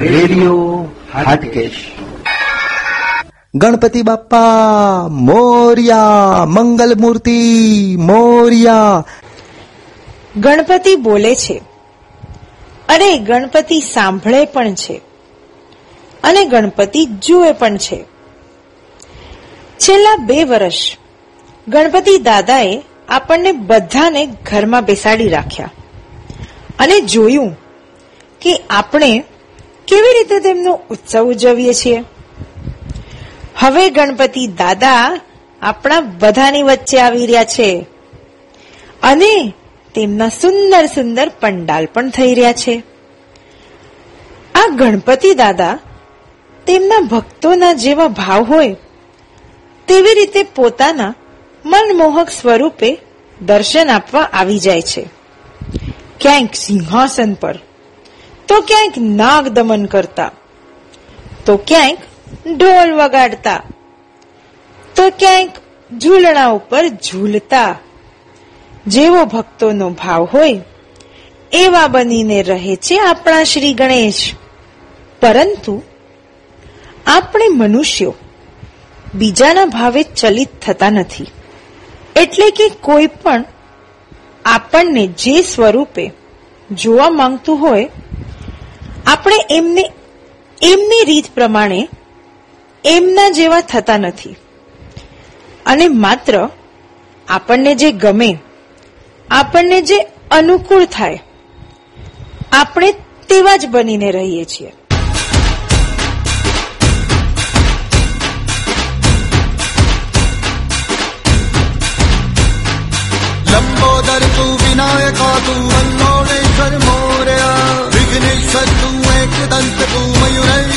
Radio Hatkesh. Ganpati Bappa, મોર્યા મંગલ મૂર્તિ મોર્યા. ગણપતિ બોલે છે. અરે, ગણપતિ સાંભળે પણ છે. અને ગણપતિ જુએ પણ છે. છેલ્લા બે વર્ષ ગણપતિ દાદાએ આપણને બધાને ઘરમાં બેસાડી રાખ્યા. અને જોયું કે આપણે કેવી રીતે તેમનો ઉત્સવ ઉજવીએ છીએ? હવે ગણપતિ દાદા આપણા બધાની વચ્ચે આવી રહ્યા છે. અને તેમના સુંદર સુંદર પંડાલ પણ થઈ રહ્યા છે. આ ગણપતિ દાદા તેમના ભક્તોના જેવા ભાવ હોય, તેવી રીતે પોતાના મનમોહક સ્વરૂપે દર્શન આપવા આવી જાય છે. ક્યાંક સિંહાસન પર તો ક્યાંક નાગ દમન કરતા, તો ક્યાંક ઢોલ વગાડતા, તો ક્યાંક ઝૂલણા ઉપર ઝૂલતા. જેવો ભક્તોનો ભાવ હોય, એવા બનીને રહે છે આપણા શ્રી ગણેશ. પરંતુ આપણે મનુષ્યો બીજાના ભાવે ચલિત થતા નથી. એટલે કે કોઈ પણ આપણને જે સ્વરૂપે જોવા માંગતું હોય આપણે એમને, એમની રીત પ્રમાણે એમના જેવા થતા નથી. અને માત્ર આપણને જે ગમે, આપણને જે અનુકૂળ થાય, આપણે તેવા જ બનીને રહીએ છીએ. લંબોદર તું વિનાયકા, તું અલ્લોડેશ્વર મોર. بن الفد وكده انت قوه يريد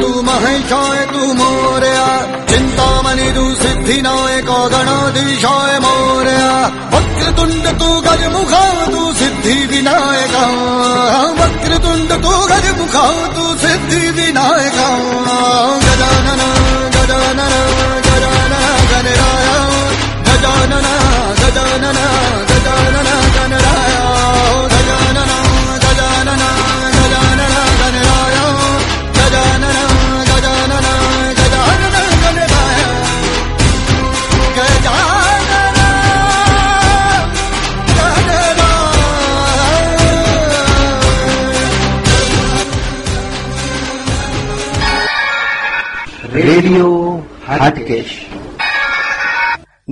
તું મહેશાય તું મોર્યા ચિંતામણી તું સિદ્ધિનાયક ગણાધીશાય મોર્યા, વક્રતુંડ તું ગજમુખા તું સિદ્ધિ વિનાયક, વક્રતુંડ તું ગજમુખા તું સિદ્ધિ વિનાયક.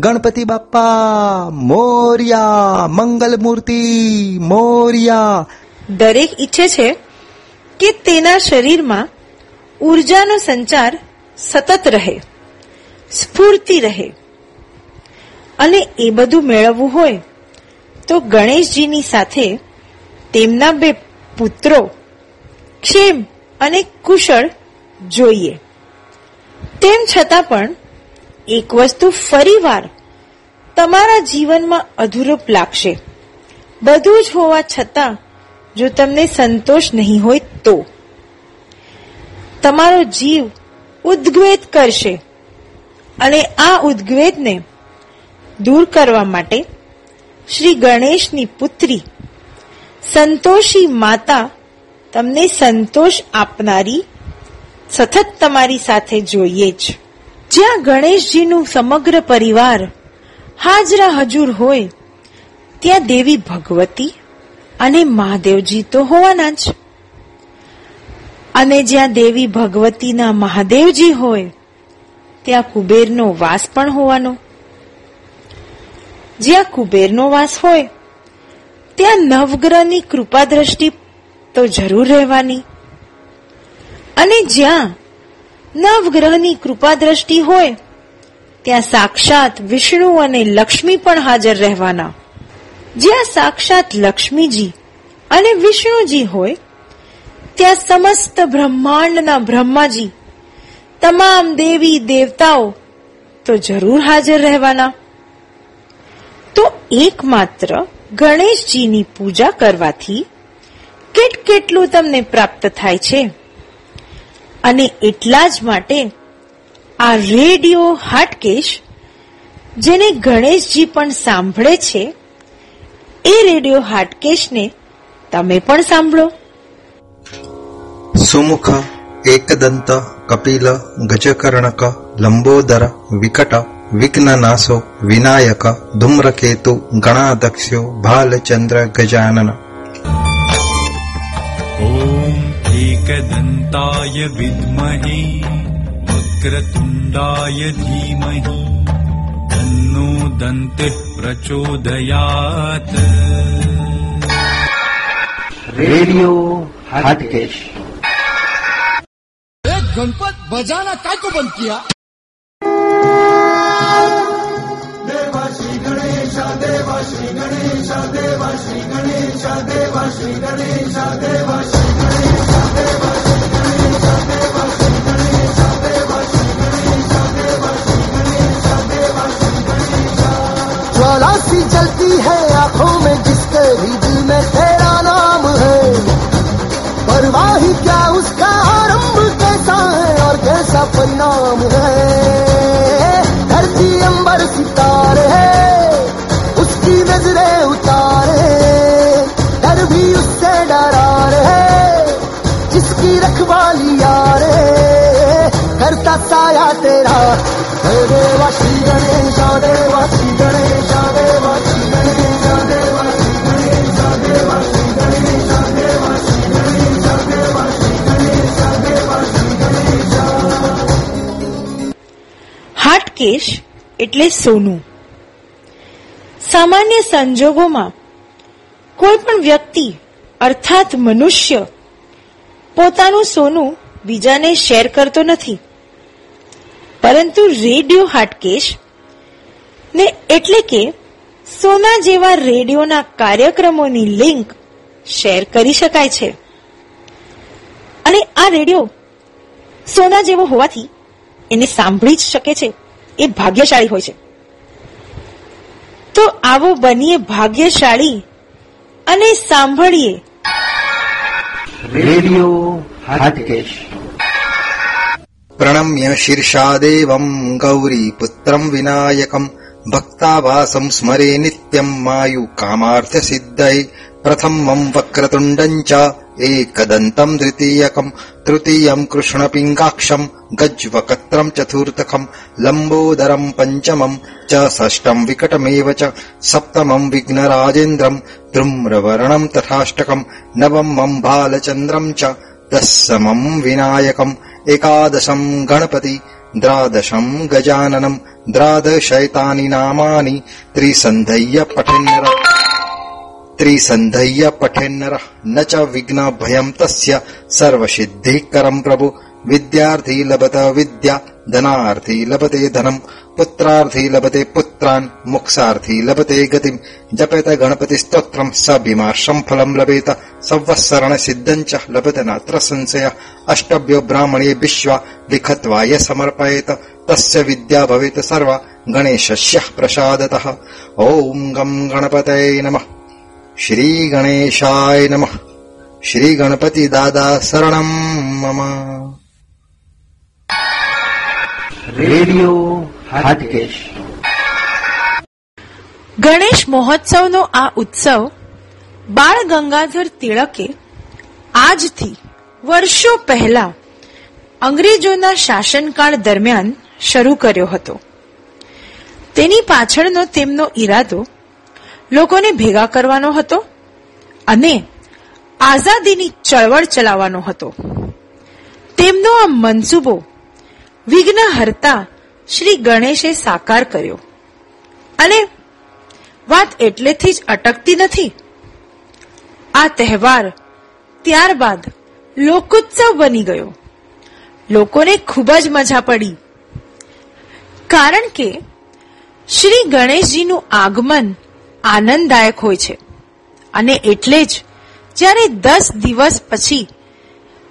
ગણપતિ બાપ્પા મોર્યા મંગલ મૂર્તિ મોર્યા. દરેક ઈચ્છે છે કે તેના શરીરમાં ઉર્જાનો સંચાર સતત રહે, સ્ફૂર્તિ રહે. અને એ બધું મેળવવું હોય તો ગણેશજીની સાથે તેમના બે પુત્રો ક્ષેમ અને કુશળ જોઈએ. તેમ છતાં પણ એક વસ્તુ ફરીવાર તમારા જીવનમાં અધૂરપ લાગશે. બધું જ હોવા છતાં, જો તમને સંતોષ નહીં હોય તો. તમારો જીવ ઉદ્ગ્વેદ કરશે અને આ ઉદ્ગ્વેદને દૂર કરવા માટે શ્રી ગણેશની પુત્રી, સંતોષી માતા તમને સંતોષ આપનારી સતત તમારી સાથે જોઈએ જ. જ્યાં ગણેશજીનું સમગ્ર પરિવાર હાજરા હજુર હોય, ત્યાં દેવી ભગવતી અને મહાદેવજી તો હોવાના જ. અને જ્યાં દેવી ભગવતીના મહાદેવજી હોય, ત્યાં કુબેરનો વાસ પણ હોવાનો. જ્યાં કુબેરનો વાસ હોય, ત્યાં નવગ્રહની કૃપા દ્રષ્ટિ તો જરૂર રહેવાની. અને જ્યાં નવગ્રહની કૃપા દ્રષ્ટિ હોય, ત્યાં સાક્ષાત વિષ્ણુ અને લક્ષ્મી પણ હાજર રહેવાના. જ્યાં સાક્ષાત લક્ષ્મીજી અને વિષ્ણુજી હોય, ત્યાં સમસ્ત બ્રહ્માંડના બ્રહ્માજી, તમામ દેવી દેવતાઓ તો જરૂર હાજર રહેવાના. તો એકમાત્ર ગણેશજીની પૂજા કરવાથી કેટ કેટલું તમને પ્રાપ્ત થાય છે? અને એટલા જ માટે આ રેડિયો હાટકેશ, જેને ગણેશજી પણ સાંભળે છે, એ રેડિયો હાટકેશને તમે પણ સાંભળો. સુમુખ, એકદંત, કપિલ, ગજકર્ણક, લંબોદર, વિકટ, વિઘ્નનાશો, વિનાયક, ધૂમ્રકેતુ ગણાધક્ષ્યો ભાલચંદ્ર, ગજાનન एकदन्ताय विद्महे वक्रतुण्डाय धीमहि तन्नो दन्तिः प्रचोदयात् रेडियो हाटकेश एक गणपत बजाना काय को बंद किया देवा श्री गणेश देवा श्री गणेश देवा श्री गणेश देवा श्री गणेश ज्वाला सी है आँखों में, जिसके भी में तेरा नाम है। परवाह क्या उसका आरंभ कैसा है और कैसा परिणाम है? હાટકેશ એટલે સોનું. સામાન્ય સંજોગોમાં કોઈ પણ વ્યક્તિ, અર્થાત મનુષ્ય, પોતાનું સોનું બીજાને શેર કરતો નથી. પરંતુ રેડિયો હાટકેશ ને એટલે કે સોના જેવા રેડિયોના કાર્યક્રમોની લિંક શેર કરી શકાય છે. અને આ રેડિયો સોના જેવો હોવાથી એને સાંભળી જ શકે છે. એ ભાગ્યશાળી હોય છે. તો આવો બનીએ ભાગ્યશાળી અને સાંભળીએ. રેડિયો પ્રણમ્ય શીર્ષાદેવમ ગૌરી પુત્રમ વિનાયકમ ભક્તાભાસમ સ્મરે નિત્યમ માયુ કામાર્થ સિદ્ધય પ્રથમમ વક્રતુંડં ચ एकदन्तम् द्वितीयकम् तृतीयम् कृष्णपिङ्गाक्षम् गज्वकत्रम् चतुर्थकम् लम्बोदरम् पञ्चमम् च षष्टम् विकटमेव च सप्तमम् विघ्नराजेन्द्रम् धूम्रवर्णम् तथाष्टकम् नवमम् बालचन्द्रम् च दशमम् विनायकम् एकादशम् गणपति द्वादशम् गजाननम् द्वादशैतानि नामानि त्रिसन्धय्य पठेन्नर ત્રિસંધૈય પઠેન્નર ન ચ વિઘ્ન ભયમ તસ્ય સર્વસિદ્ધિકરમ પ્રભુ વિદ્યાર્થી લભત વિદ્યા ધનાર્થી લભતે ધનમ પુત્રાર્થી લભતે પુત્રાન મોક્ષાર્થી લભતે ગતિમ જપેત ગણપતિ સ્તોત્રમ સભિમાર્ષમ ફલમ લભેત સવસરણ સિદ્ધંચ લભત નાત્ર સંશય અષ્ટભ્યો બ્રાહ્મણે વિશ્વા વિખત્વાય સમર્પયેત તસ્ય વિદ્યા ભવેત સર્વા ગણેશસ્ય પ્રસાદત ઓમ ગમ ગણપતય નમઃ શ્રી ગણેશાય નમ શ્રી ગણપતિ દાદા શરણમ મમ રેડિયો ગણેશ મહોત્સવનો આ ઉત્સવ બાળ ગંગાધર તિળકે આજથી વર્ષો પહેલા અંગ્રેજોના શાસનકાળ દરમિયાન શરૂ કર્યો હતો. તેની પાછળનો તેમનો ઈરાદો લોકોને ભેગા કરવાનો હતો અને આઝાદીની ચળવળ ચલાવવાનો હતો. તેમનો આ મનસૂબો વિઘ્નહર્તા શ્રી ગણેશે સાકાર કર્યો. અને વાત એટલેથી જ અટકતી નથી. આ તહેવાર ત્યારબાદ લોકોત્સવ બની ગયો. લોકોને ખૂબ જ મજા પડી. કારણ કે શ્રી ગણેશજીનું આગમન આનંદદાયક હોય છે. અને એટલે જ જ્યારે દસ દિવસ પછી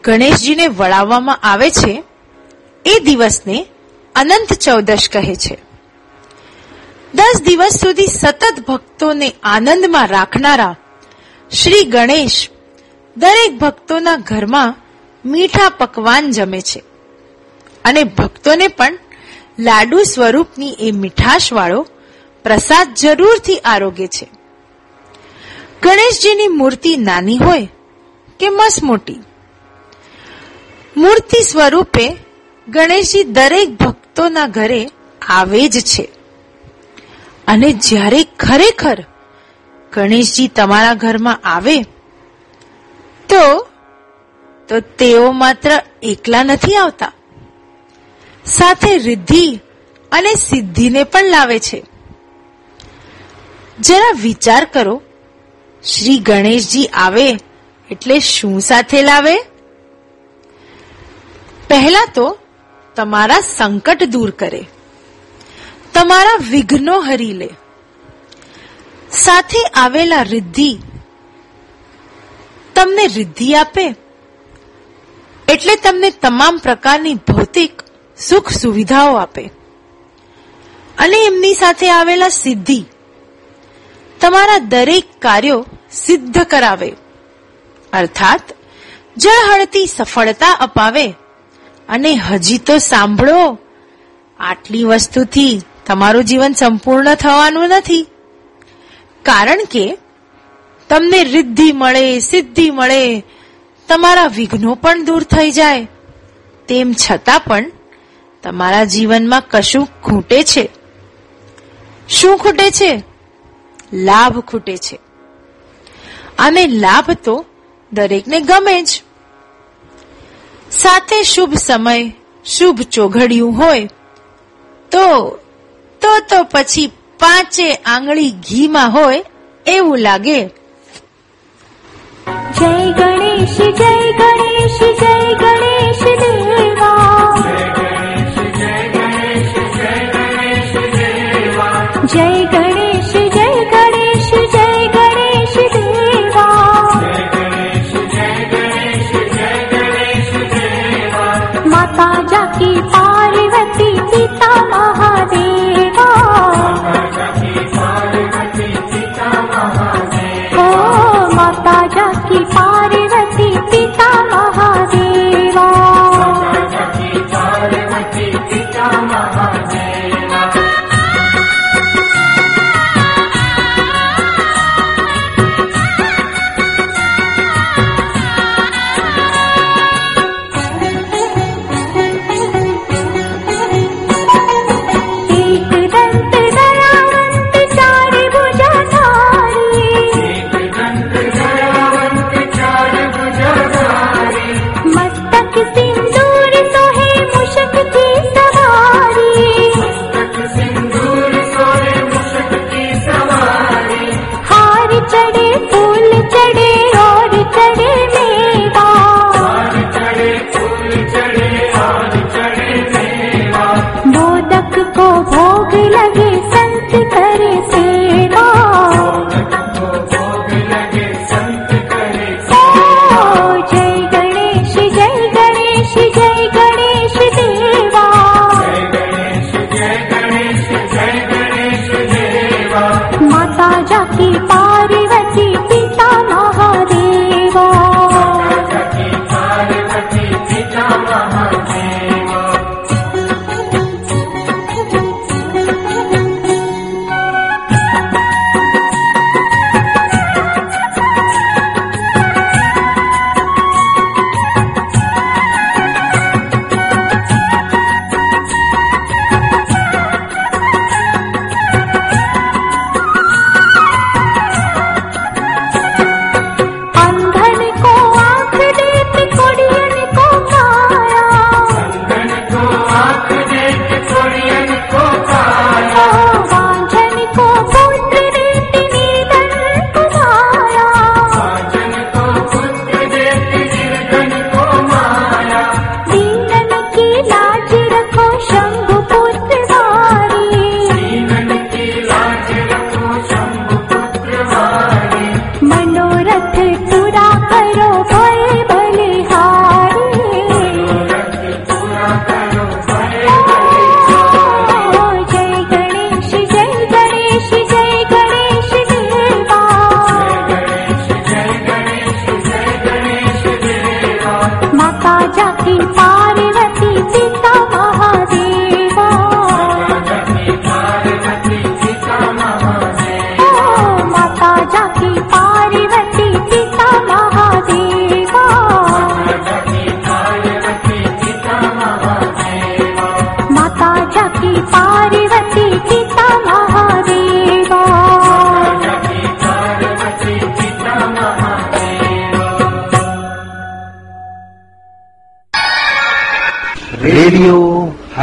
ગણેશજીને વળાવવામાં આવે છે, એ દિવસને અનંત ચૌદશ કહે છે. દસ દિવસ સુધી સતત ભક્તોને આનંદમાં રાખનારા શ્રી ગણેશ દરેક ભક્તોના ઘરમાં મીઠા પકવાન જમે છે. અને ભક્તોને પણ લાડુ સ્વરૂપની એ મીઠાશવાળો પ્રસાદ જરૂરથી આરોગ્ય છે. ગણેશજીની મૂર્તિ નાની હોય કે મસ મોટી? મૂર્તિ સ્વરૂપે ગણેશજી દરેક ભક્તોના ઘરે આવે જ છે. અને જ્યારે ખરેખર ગણેશજી તમારા ઘરમાં આવે, તો તો તેઓ માત્ર એકલા નથી આવતા. સાથે રિદ્ધિ અને સિદ્ધિને પણ લાવે છે. જરા વિચાર કરો. શ્રી ગણેશજી આવે એટલે શું સાથે લાવે? પહેલા તો તમારા સંકટ દૂર કરે. તમારા વિઘ્નો હરી લે. સાથે આવેલા રિદ્ધિ તમને રિદ્ધિ આપે. એટલે તમને તમામ પ્રકારની ભૌતિક સુખ સુવિધાઓ આપે. અને એમની સાથે આવેલા સિદ્ધિ તમારા દરેક કાર્યો સિદ્ધ કરાવે. અર્થાત જળહળતી સફળતા અપાવે અને હજી તો સાંભળો, આટલી વસ્તુથી તમારું જીવન સંપૂર્ણ થવાનું નથી. કારણ કે, તમને રિદ્ધિ મળે, સિદ્ધિ મળે, તમારા વિઘ્નો પણ દૂર થઈ જાય. તેમ છતાં પણ, તમારા જીવનમાં કશું ખૂટે છે. શું ખૂટે છે? લાભ ખૂટે છે. અને લાભ તો દરેકને ગમે જ. સાથે શુભ સમય, શુભ ચોઘડિયું હોય, તો તો તો પછી પાંચે આંગળી ઘીમાં હોય એવું લાગે. જય ગણેશ જય ગણેશ જય ગણેશ દેવા. જય ગણેશ, જય படைத்த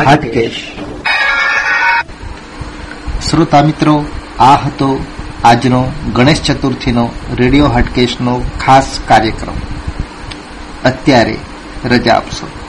હાટકેશ શ્રોતા મિત્રો આ હતો આજનો ગણેશ ચતુર્થીનો રેડિયો હાટકેશનો ખાસ કાર્યક્રમ. અત્યારે રજા આપશો.